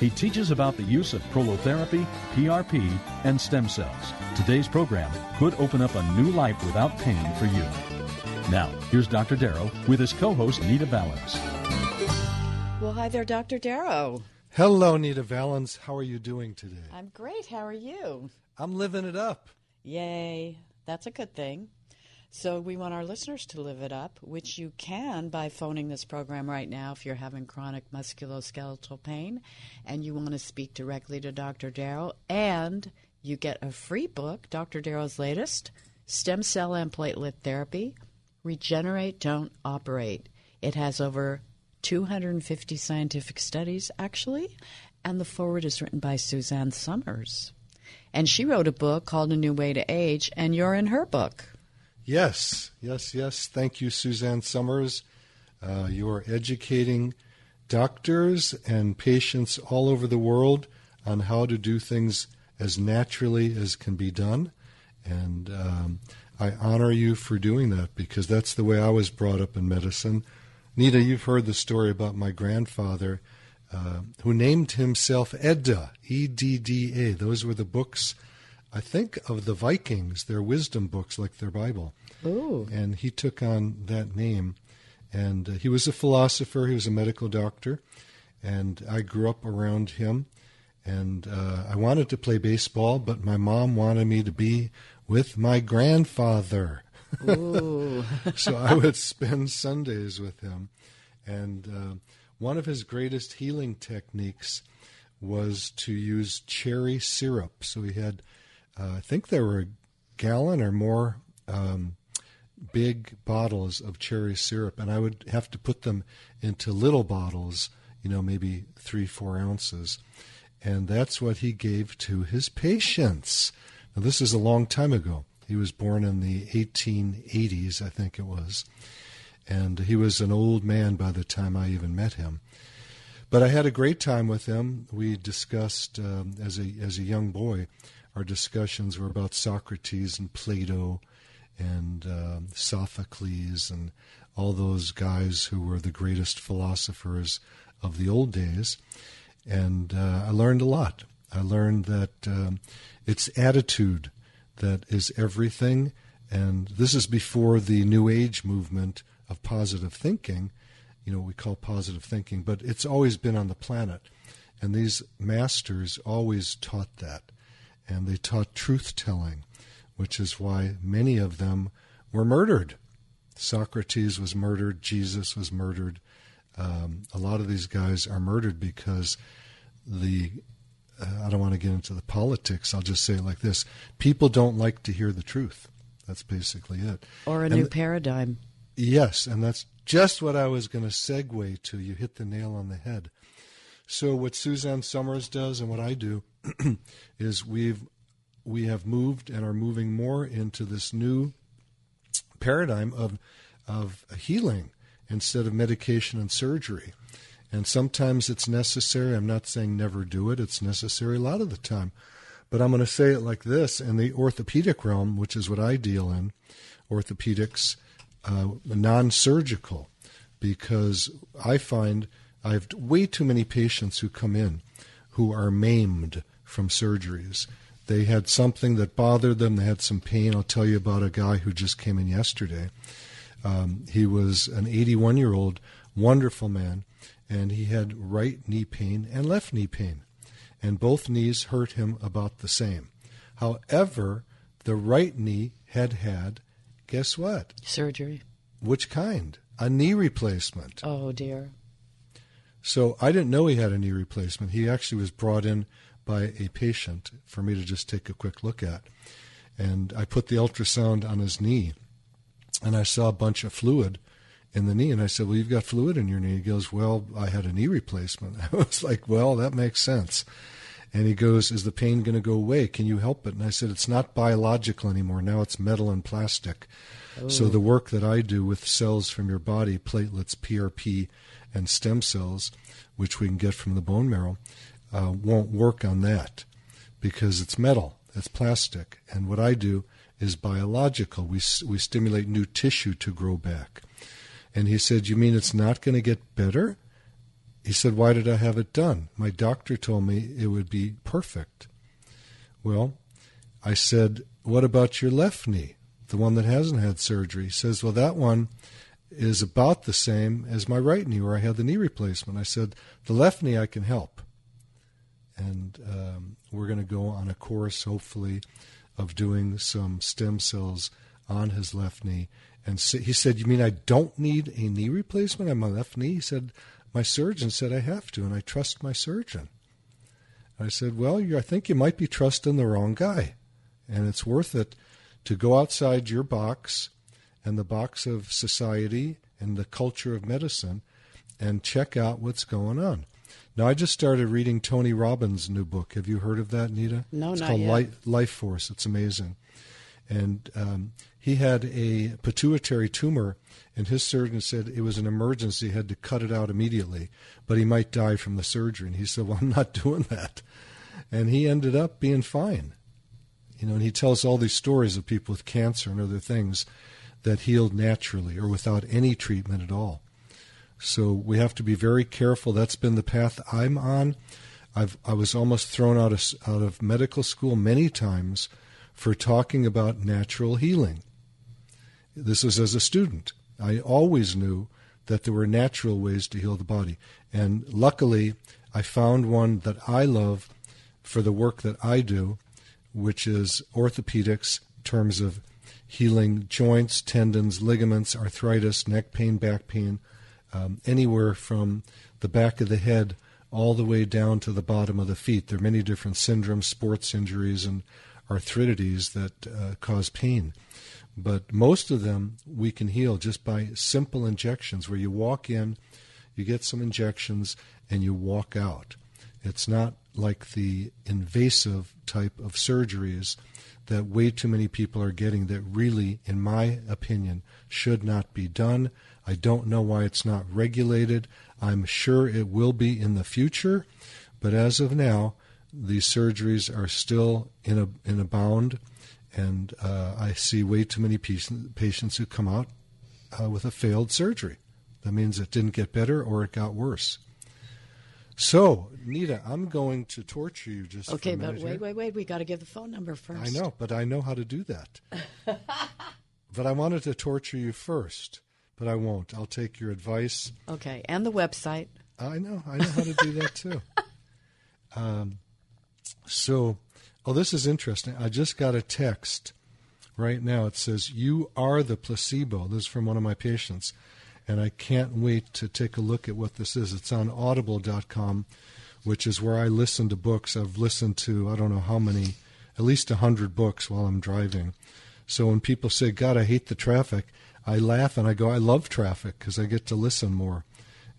He teaches about the use of prolotherapy, PRP, and stem cells. Today's program could open up a new life without pain for you. Now, here's Dr. Darrow with his co host, Nita Valens. Well, hi there, Dr. Darrow. Hello, Nita Valens. How are you doing today? I'm great. How are you? I'm living it up. Yay. That's a good thing. So, we want our listeners to live it up, which you can by phoning this program right now if you're having chronic musculoskeletal pain and you want to speak directly to Dr. Darrow. And you get a free book, Dr. Darrow's latest Stem Cell and Platelet Therapy Regenerate, Don't Operate. It has over 250 scientific studies, actually, and the forward is written by Suzanne Somers. And she wrote a book called A New Way to Age, and you're in her book. Yes, yes, yes. Thank you, Suzanne Somers. Uh, you are educating doctors and patients all over the world on how to do things as naturally as can be done. And um, I honor you for doing that because that's the way I was brought up in medicine. Nita, you've heard the story about my grandfather uh, who named himself Edda, E D D A. Those were the books, I think, of the Vikings, their wisdom books, like their Bible. Ooh. And he took on that name. And uh, he was a philosopher, he was a medical doctor. And I grew up around him. And uh, I wanted to play baseball, but my mom wanted me to be with my grandfather. so I would spend Sundays with him. And uh, one of his greatest healing techniques was to use cherry syrup. So he had, uh, I think there were a gallon or more um, big bottles of cherry syrup, and I would have to put them into little bottles, you know, maybe three, four ounces. And that's what he gave to his patients. Now, this is a long time ago. He was born in the 1880s, I think it was. And he was an old man by the time I even met him. But I had a great time with him. We discussed, um, as, a, as a young boy, our discussions were about Socrates and Plato and um, Sophocles and all those guys who were the greatest philosophers of the old days. And uh, I learned a lot. I learned that um, it's attitude that is everything. And this is before the New Age movement of positive thinking, you know, we call positive thinking, but it's always been on the planet. And these masters always taught that. And they taught truth telling, which is why many of them were murdered. Socrates was murdered, Jesus was murdered. Um, a lot of these guys are murdered because the uh, I don't want to get into the politics. I'll just say it like this: people don't like to hear the truth. That's basically it. Or a And new th- paradigm. Yes, and that's just what I was going to segue to. You hit the nail on the head. So what Suzanne Somers does and what I do is we've we have moved and are moving more into this new paradigm of of healing instead of medication and surgery. And sometimes it's necessary. I'm not saying never do it. It's necessary a lot of the time. But I'm going to say it like this in the orthopedic realm, which is what I deal in, orthopedics, uh, non surgical, because I find I have way too many patients who come in who are maimed from surgeries. They had something that bothered them, they had some pain. I'll tell you about a guy who just came in yesterday. Um, he was an 81 year old, wonderful man, and he had right knee pain and left knee pain. And both knees hurt him about the same. However, the right knee had had Guess what? Surgery. Which kind? A knee replacement. Oh, dear. So I didn't know he had a knee replacement. He actually was brought in by a patient for me to just take a quick look at. And I put the ultrasound on his knee, and I saw a bunch of fluid in the knee. And I said, Well, you've got fluid in your knee. He goes, Well, I had a knee replacement. I was like, Well, that makes sense. And he goes, Is the pain going to go away? Can you help it? And I said, It's not biological anymore. Now it's metal and plastic. So oh. the work that I do with cells from your body, platelets, PRP, and stem cells, which we can get from the bone marrow, uh, won't work on that because it's metal, it's plastic. And what I do is biological. We, we stimulate new tissue to grow back. And he said, You mean it's not going to get better? He said, Why did I have it done? My doctor told me it would be perfect. Well, I said, What about your left knee, the one that hasn't had surgery? He says, Well, that one is about the same as my right knee where I had the knee replacement. I said, The left knee I can help. And um, we're going to go on a course, hopefully, of doing some stem cells on his left knee. And he said, You mean I don't need a knee replacement on my left knee? He said, my surgeon said I have to, and I trust my surgeon. I said, Well, I think you might be trusting the wrong guy. And it's worth it to go outside your box and the box of society and the culture of medicine and check out what's going on. Now, I just started reading Tony Robbins' new book. Have you heard of that, Nita? No, it's not called yet. Life, Life Force. It's amazing. And um, he had a pituitary tumor, and his surgeon said it was an emergency, had to cut it out immediately, but he might die from the surgery. And he said, Well, I'm not doing that. And he ended up being fine. You know, and he tells all these stories of people with cancer and other things that healed naturally or without any treatment at all. So we have to be very careful. That's been the path I'm on. I've I was almost thrown out of out of medical school many times for talking about natural healing. This was as a student. I always knew that there were natural ways to heal the body. And luckily, I found one that I love for the work that I do, which is orthopedics, in terms of healing joints, tendons, ligaments, arthritis, neck pain, back pain, um, anywhere from the back of the head all the way down to the bottom of the feet. There are many different syndromes, sports injuries, and arthritides that uh, cause pain. But most of them we can heal just by simple injections where you walk in, you get some injections, and you walk out. It's not like the invasive type of surgeries that way too many people are getting that really, in my opinion, should not be done. I don't know why it's not regulated. I'm sure it will be in the future, but as of now, these surgeries are still in a in a bound, and uh, I see way too many patients who come out uh, with a failed surgery. That means it didn't get better or it got worse. So, Nita, I'm going to torture you just Okay, but wait, here. wait, wait. We got to give the phone number first. I know, but I know how to do that. but I wanted to torture you first, but I won't. I'll take your advice. Okay, and the website. I know, I know how to do that too. Um, so, oh, this is interesting. I just got a text right now. It says, You are the placebo. This is from one of my patients. And I can't wait to take a look at what this is. It's on audible.com, which is where I listen to books. I've listened to, I don't know how many, at least a 100 books while I'm driving. So when people say, God, I hate the traffic, I laugh and I go, I love traffic because I get to listen more.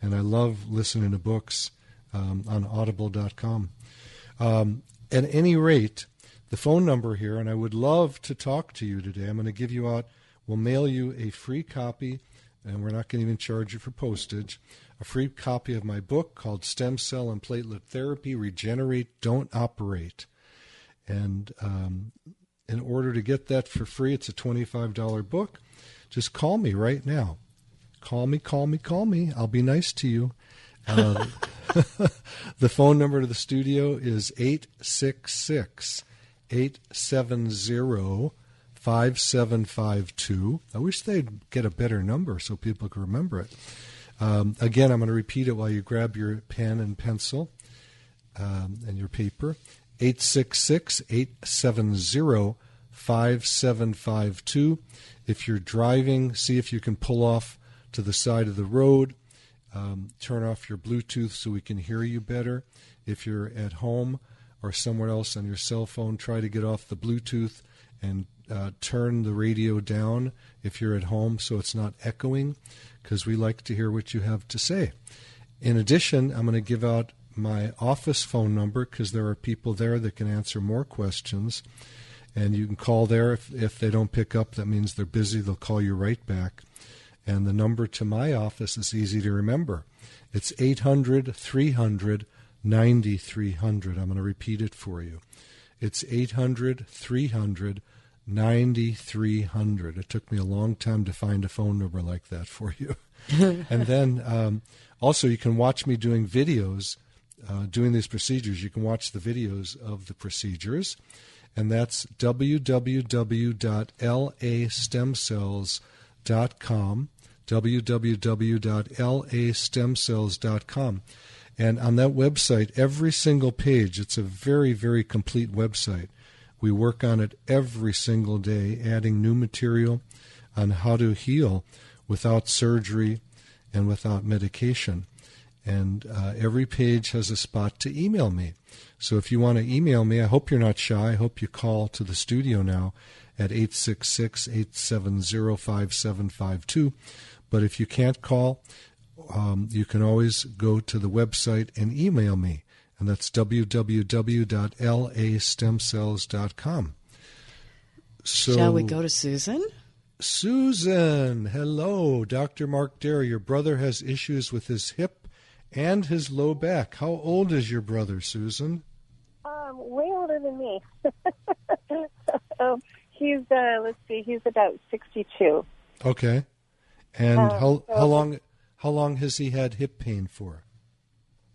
And I love listening to books um, on audible.com. Um, at any rate, the phone number here, and I would love to talk to you today. I'm going to give you out, we'll mail you a free copy, and we're not going to even charge you for postage, a free copy of my book called Stem Cell and Platelet Therapy Regenerate, Don't Operate. And um, in order to get that for free, it's a $25 book. Just call me right now. Call me, call me, call me. I'll be nice to you. Uh, the phone number to the studio is 866 870 5752. I wish they'd get a better number so people could remember it. Um, again, I'm going to repeat it while you grab your pen and pencil um, and your paper. 866 870 5752. If you're driving, see if you can pull off to the side of the road. Um, turn off your Bluetooth so we can hear you better. If you're at home or somewhere else on your cell phone, try to get off the Bluetooth and uh, turn the radio down if you're at home so it's not echoing because we like to hear what you have to say. In addition, I'm going to give out my office phone number because there are people there that can answer more questions. And you can call there. If, if they don't pick up, that means they're busy. They'll call you right back. And the number to my office is easy to remember. It's 800 300 9300. I'm going to repeat it for you. It's 800 300 9300. It took me a long time to find a phone number like that for you. and then um, also, you can watch me doing videos, uh, doing these procedures. You can watch the videos of the procedures. And that's www.lastemcells.com www.lastemcells.com. And on that website, every single page, it's a very, very complete website. We work on it every single day, adding new material on how to heal without surgery and without medication. And uh, every page has a spot to email me. So if you want to email me, I hope you're not shy. I hope you call to the studio now at 866 870 5752. But if you can't call, um, you can always go to the website and email me, and that's www.lastemcells.com. So, Shall we go to Susan? Susan, hello. Dr. Mark Darrow, your brother has issues with his hip and his low back. How old is your brother, Susan? Um, way older than me. um, he's, uh, let's see, he's about 62. Okay. And um, how so how long how long has he had hip pain for?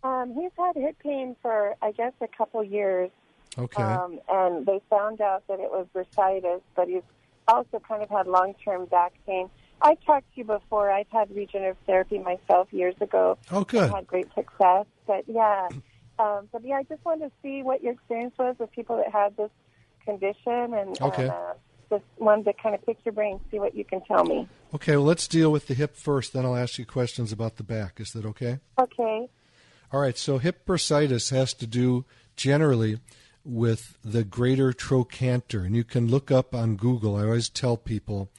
Um, he's had hip pain for I guess a couple years. Okay. Um, and they found out that it was bursitis, but he's also kind of had long term back pain. I talked to you before. I've had regenerative therapy myself years ago. Oh, good. I had great success. But yeah, um, but yeah, I just wanted to see what your experience was with people that had this condition, and okay. uh, just wanted to kind of pick your brain, see what you can tell me. Okay, well, let's deal with the hip first, then I'll ask you questions about the back. Is that okay? Okay. All right, so hip bursitis has to do generally with the greater trochanter. And you can look up on Google. I always tell people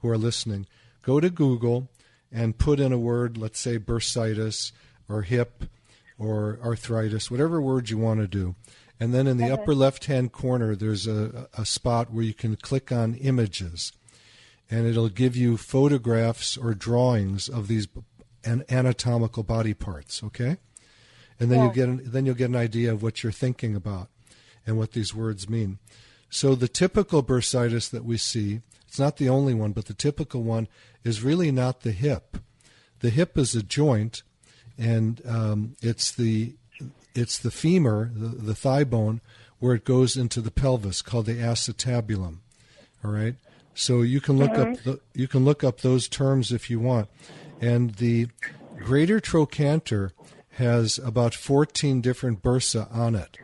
who are listening go to Google and put in a word, let's say bursitis or hip or arthritis, whatever word you want to do. And then in the upper left hand corner, there's a, a spot where you can click on images. And it'll give you photographs or drawings of these anatomical body parts, okay? And then yeah. you get an, then you'll get an idea of what you're thinking about and what these words mean. So the typical bursitis that we see, it's not the only one, but the typical one is really not the hip. The hip is a joint, and um, it's the it's the femur, the, the thigh bone, where it goes into the pelvis, called the acetabulum. All right. So you can look up the, you can look up those terms if you want, and the greater trochanter has about 14 different bursa on it.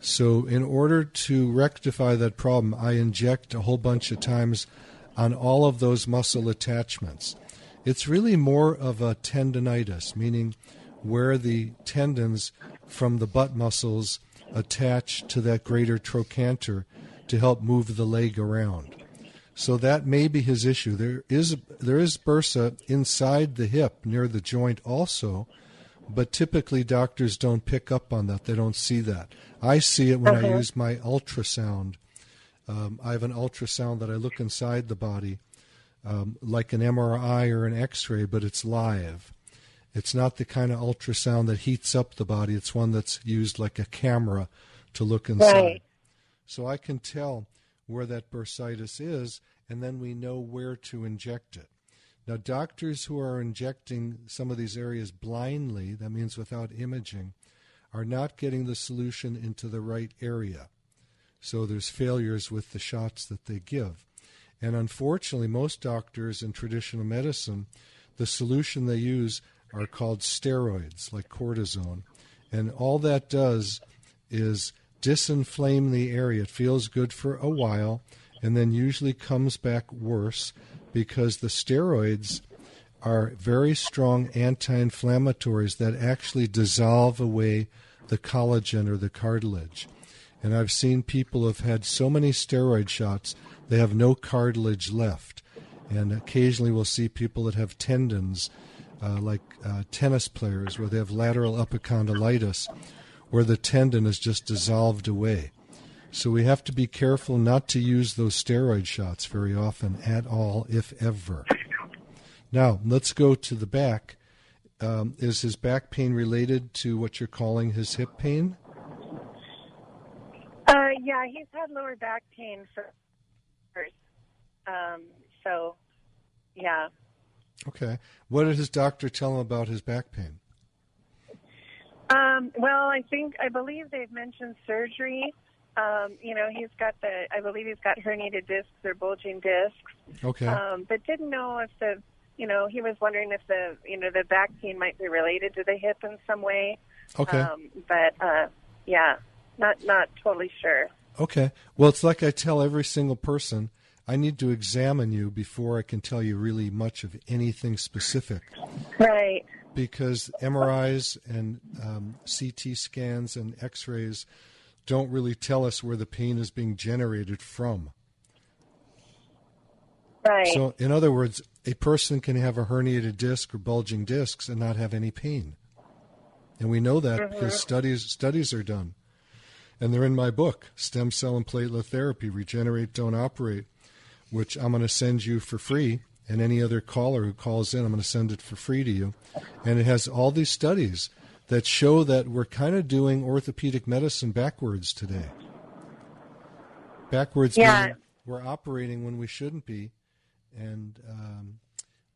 So in order to rectify that problem, I inject a whole bunch of times on all of those muscle attachments. It's really more of a tendonitis, meaning where the tendons from the butt muscles attach to that greater trochanter to help move the leg around. So that may be his issue. There is there is bursa inside the hip near the joint also, but typically doctors don't pick up on that. They don't see that. I see it when I use my ultrasound. Um, I have an ultrasound that I look inside the body, um, like an MRI or an X-ray, but it's live. It's not the kind of ultrasound that heats up the body. It's one that's used like a camera to look inside. Right. So I can tell where that bursitis is, and then we know where to inject it. Now, doctors who are injecting some of these areas blindly, that means without imaging, are not getting the solution into the right area. So there's failures with the shots that they give. And unfortunately, most doctors in traditional medicine, the solution they use are called steroids, like cortisone. And all that does is disinflame the area. It feels good for a while, and then usually comes back worse because the steroids are very strong anti-inflammatories that actually dissolve away the collagen or the cartilage. And I've seen people have had so many steroid shots they have no cartilage left. And occasionally we'll see people that have tendons, uh, like uh, tennis players, where they have lateral epicondylitis, where the tendon is just dissolved away. So we have to be careful not to use those steroid shots very often at all, if ever. Now, let's go to the back. Um, is his back pain related to what you're calling his hip pain? Uh, yeah, he's had lower back pain for years. Um, so, yeah. Okay. What did his doctor tell him about his back pain? Um, well, I think I believe they've mentioned surgery. Um, you know, he's got the I believe he's got herniated discs or bulging discs. Okay. Um, but didn't know if the you know he was wondering if the you know the back pain might be related to the hip in some way. Okay. Um, but uh, yeah, not not totally sure. Okay. Well, it's like I tell every single person I need to examine you before I can tell you really much of anything specific. Right. Because MRIs and um, CT scans and x rays don't really tell us where the pain is being generated from. Right. So, in other words, a person can have a herniated disc or bulging discs and not have any pain. And we know that because mm-hmm. studies studies are done. And they're in my book, Stem Cell and Platelet Therapy Regenerate, Don't Operate, which I'm going to send you for free. And any other caller who calls in, I'm going to send it for free to you. And it has all these studies that show that we're kind of doing orthopedic medicine backwards today. Backwards Yeah. we're operating when we shouldn't be. And um,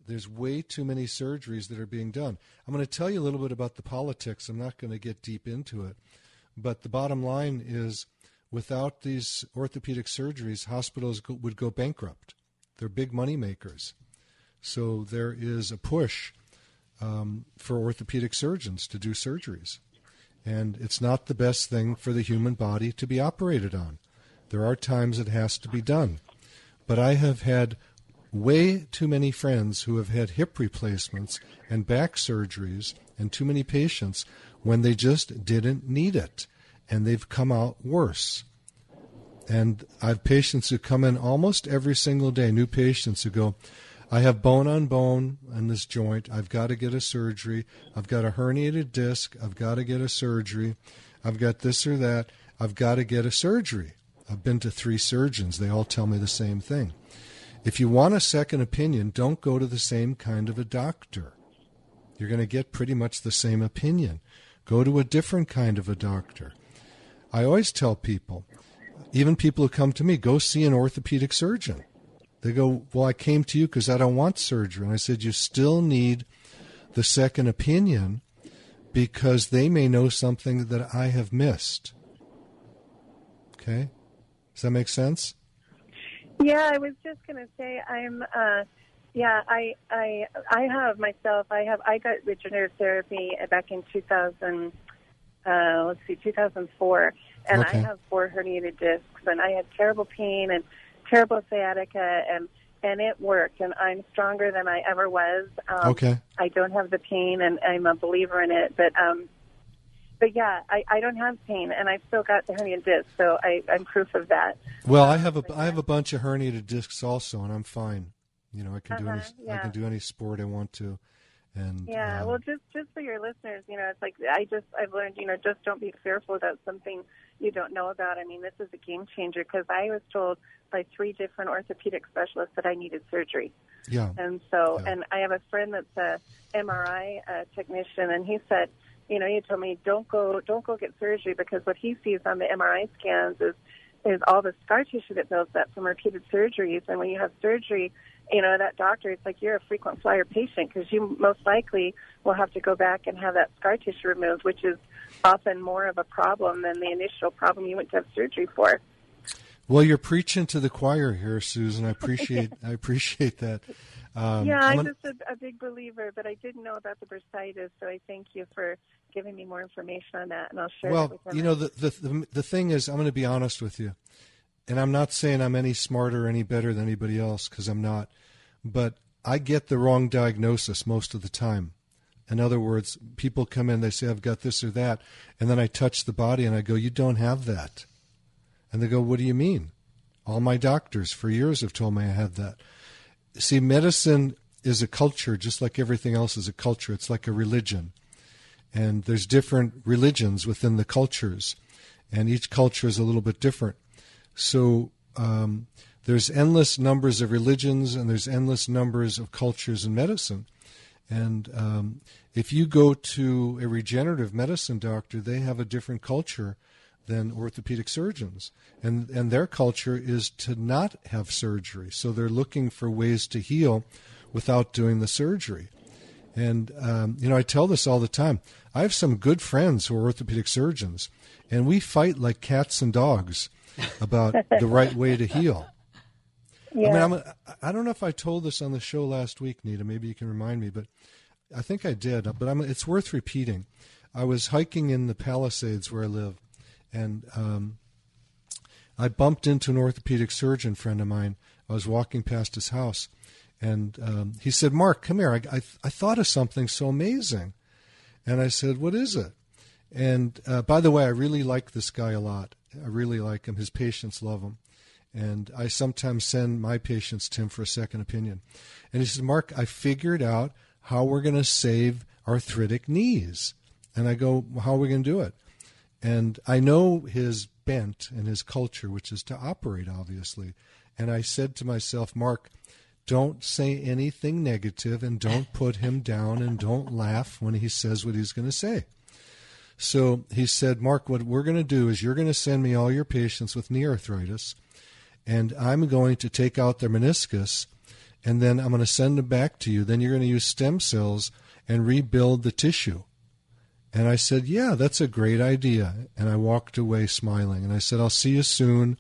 there's way too many surgeries that are being done. I'm going to tell you a little bit about the politics. I'm not going to get deep into it. But the bottom line is without these orthopedic surgeries, hospitals go, would go bankrupt. They're big money makers. So there is a push um, for orthopedic surgeons to do surgeries. And it's not the best thing for the human body to be operated on. There are times it has to be done. But I have had way too many friends who have had hip replacements and back surgeries and too many patients when they just didn't need it and they've come out worse. And I have patients who come in almost every single day, new patients who go, I have bone on bone in this joint. I've got to get a surgery. I've got a herniated disc. I've got to get a surgery. I've got this or that. I've got to get a surgery. I've been to three surgeons. They all tell me the same thing. If you want a second opinion, don't go to the same kind of a doctor. You're going to get pretty much the same opinion. Go to a different kind of a doctor. I always tell people, even people who come to me, go see an orthopedic surgeon. They go, Well, I came to you because I don't want surgery. And I said, You still need the second opinion because they may know something that I have missed. Okay? Does that make sense? Yeah, I was just gonna say I'm. uh Yeah, I I I have myself. I have I got regenerative therapy back in 2000. Uh, let's see, 2004, and Okay. I have four herniated discs, and I had terrible pain and terrible sciatica, and and it worked, and I'm stronger than I ever was. Um, Okay. I don't have the pain, and I'm a believer in it, but um, but yeah, I I don't have pain, and I've still got the herniated disc, so I I'm proof of that. Well, I have a I have a bunch of herniated discs also, and I'm fine. You know, I can do any Uh-huh, I can do any sport I want to, and Yeah, um, well, just just for your listeners, you know, it's like I just I've learned, you know, just don't be fearful about something you don't know about. I mean, this is a game changer because I was told by three different orthopedic specialists that I needed surgery, yeah, and so Yeah. and I have a friend that's a MRI uh, technician, and he said, you know, he told me don't go don't go get surgery because what he sees on the MRI scans is is all the scar tissue that builds up from repeated surgeries, and when you have surgery, you know that doctor, it's like you're a frequent flyer patient because you most likely will have to go back and have that scar tissue removed, which is often more of a problem than the initial problem you went to have surgery for. Well, you're preaching to the choir here, Susan. I appreciate I appreciate that. Um, yeah, I'm just a, a big believer, but I didn't know about the bursitis, so I thank you for giving me more information on that, and I'll share it well, you know, the, the the the thing is, I'm going to be honest with you. and I'm not saying I'm any smarter or any better than anybody else because I'm not, but I get the wrong diagnosis most of the time. In other words, people come in, they say, I've got this or that, and then I touch the body and I go, You don't have that. And they go, What do you mean? All my doctors for years have told me I had that. See, medicine is a culture, just like everything else is a culture. It's like a religion. And there's different religions within the cultures, and each culture is a little bit different. So um, there's endless numbers of religions and there's endless numbers of cultures in medicine. And um, if you go to a regenerative medicine doctor, they have a different culture than orthopedic surgeons. And, and their culture is to not have surgery. So they're looking for ways to heal without doing the surgery. And, um, you know, I tell this all the time. I have some good friends who are orthopedic surgeons, and we fight like cats and dogs about the right way to heal. Yeah. I mean, I'm I don't know if I told this on the show last week, Nita. Maybe you can remind me, but I think I did. But I'm, it's worth repeating. I was hiking in the Palisades where I live, and um, I bumped into an orthopedic surgeon friend of mine. I was walking past his house, and um, he said, "Mark, come here. I, I, I thought of something so amazing." And I said, "What is it?" And uh, by the way, I really like this guy a lot. I really like him. His patients love him. And I sometimes send my patients to him for a second opinion. And he says, Mark, I figured out how we're going to save arthritic knees. And I go, well, how are we going to do it? And I know his bent and his culture, which is to operate, obviously. And I said to myself, Mark, don't say anything negative and don't put him down and don't laugh when he says what he's going to say. So he said, Mark, what we're going to do is you're going to send me all your patients with knee arthritis, and I'm going to take out their meniscus, and then I'm going to send them back to you. Then you're going to use stem cells and rebuild the tissue. And I said, Yeah, that's a great idea. And I walked away smiling. And I said, I'll see you soon,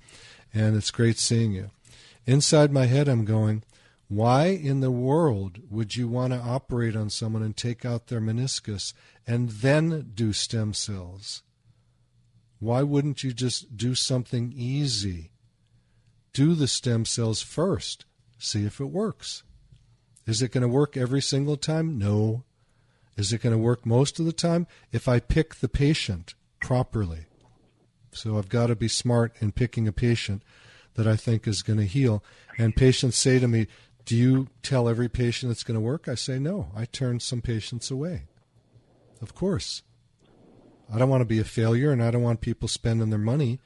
and it's great seeing you. Inside my head, I'm going, why in the world would you want to operate on someone and take out their meniscus and then do stem cells? Why wouldn't you just do something easy? Do the stem cells first, see if it works. Is it going to work every single time? No. Is it going to work most of the time? If I pick the patient properly. So I've got to be smart in picking a patient that I think is going to heal. And patients say to me, do you tell every patient it's going to work? I say no. I turn some patients away. Of course. I don't want to be a failure and I don't want people spending their money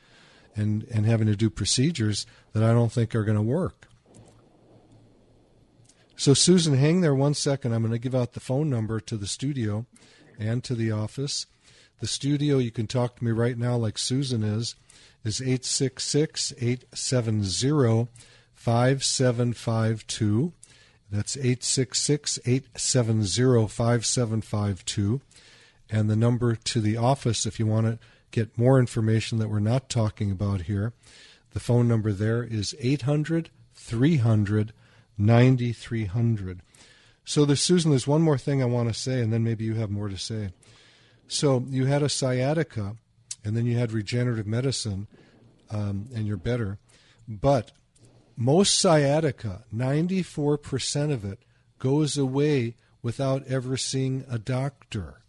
and, and having to do procedures that I don't think are going to work. So, Susan, hang there one second. I'm going to give out the phone number to the studio and to the office. The studio, you can talk to me right now, like Susan is, is 866 870 5752. That's 866 870 5752. And the number to the office, if you want to get more information that we're not talking about here, the phone number there is 800 300 9300. So, there's, Susan, there's one more thing I want to say, and then maybe you have more to say. So, you had a sciatica, and then you had regenerative medicine, um, and you're better. But most sciatica, 94% of it, goes away without ever seeing a doctor.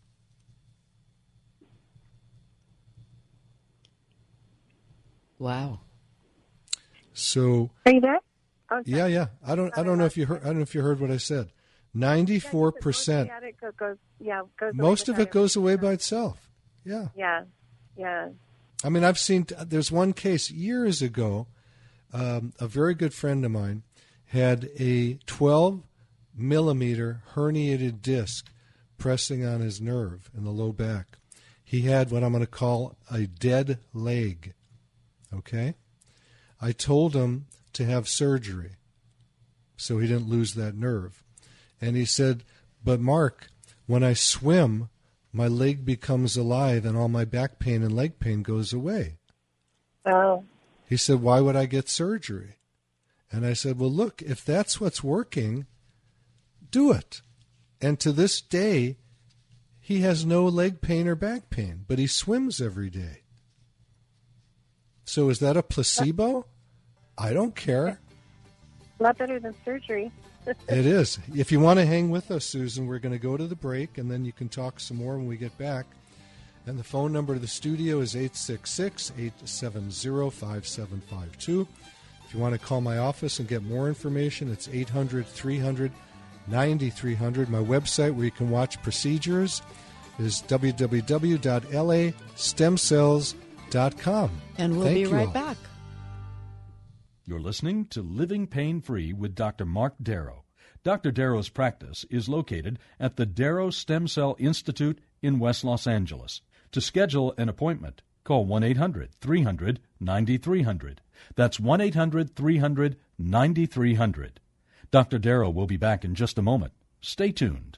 Wow. So Are you there? Oh, yeah, yeah. I don't I don't know if you heard I don't know if you heard what I said. 94% goes, yeah, goes Most of it goes away by itself. Yeah. Yeah. Yeah. I mean, I've seen there's one case years ago um, a very good friend of mine had a 12 millimeter herniated disc pressing on his nerve in the low back. He had what I'm going to call a dead leg. Okay? I told him to have surgery so he didn't lose that nerve. And he said, But Mark, when I swim, my leg becomes alive and all my back pain and leg pain goes away. Oh. He said, Why would I get surgery? And I said, Well, look, if that's what's working, do it. And to this day, he has no leg pain or back pain, but he swims every day. So is that a placebo? I don't care. A lot better than surgery. it is. If you want to hang with us, Susan, we're going to go to the break and then you can talk some more when we get back. And the phone number to the studio is 866 870 5752. If you want to call my office and get more information, it's 800 300 9300. My website where you can watch procedures is www.lastemcells.com. And we'll Thank be you right all. back. You're listening to Living Pain Free with Dr. Mark Darrow. Dr. Darrow's practice is located at the Darrow Stem Cell Institute in West Los Angeles. To schedule an appointment, call 1 800 300 9300. That's 1 800 300 9300. Dr. Darrow will be back in just a moment. Stay tuned.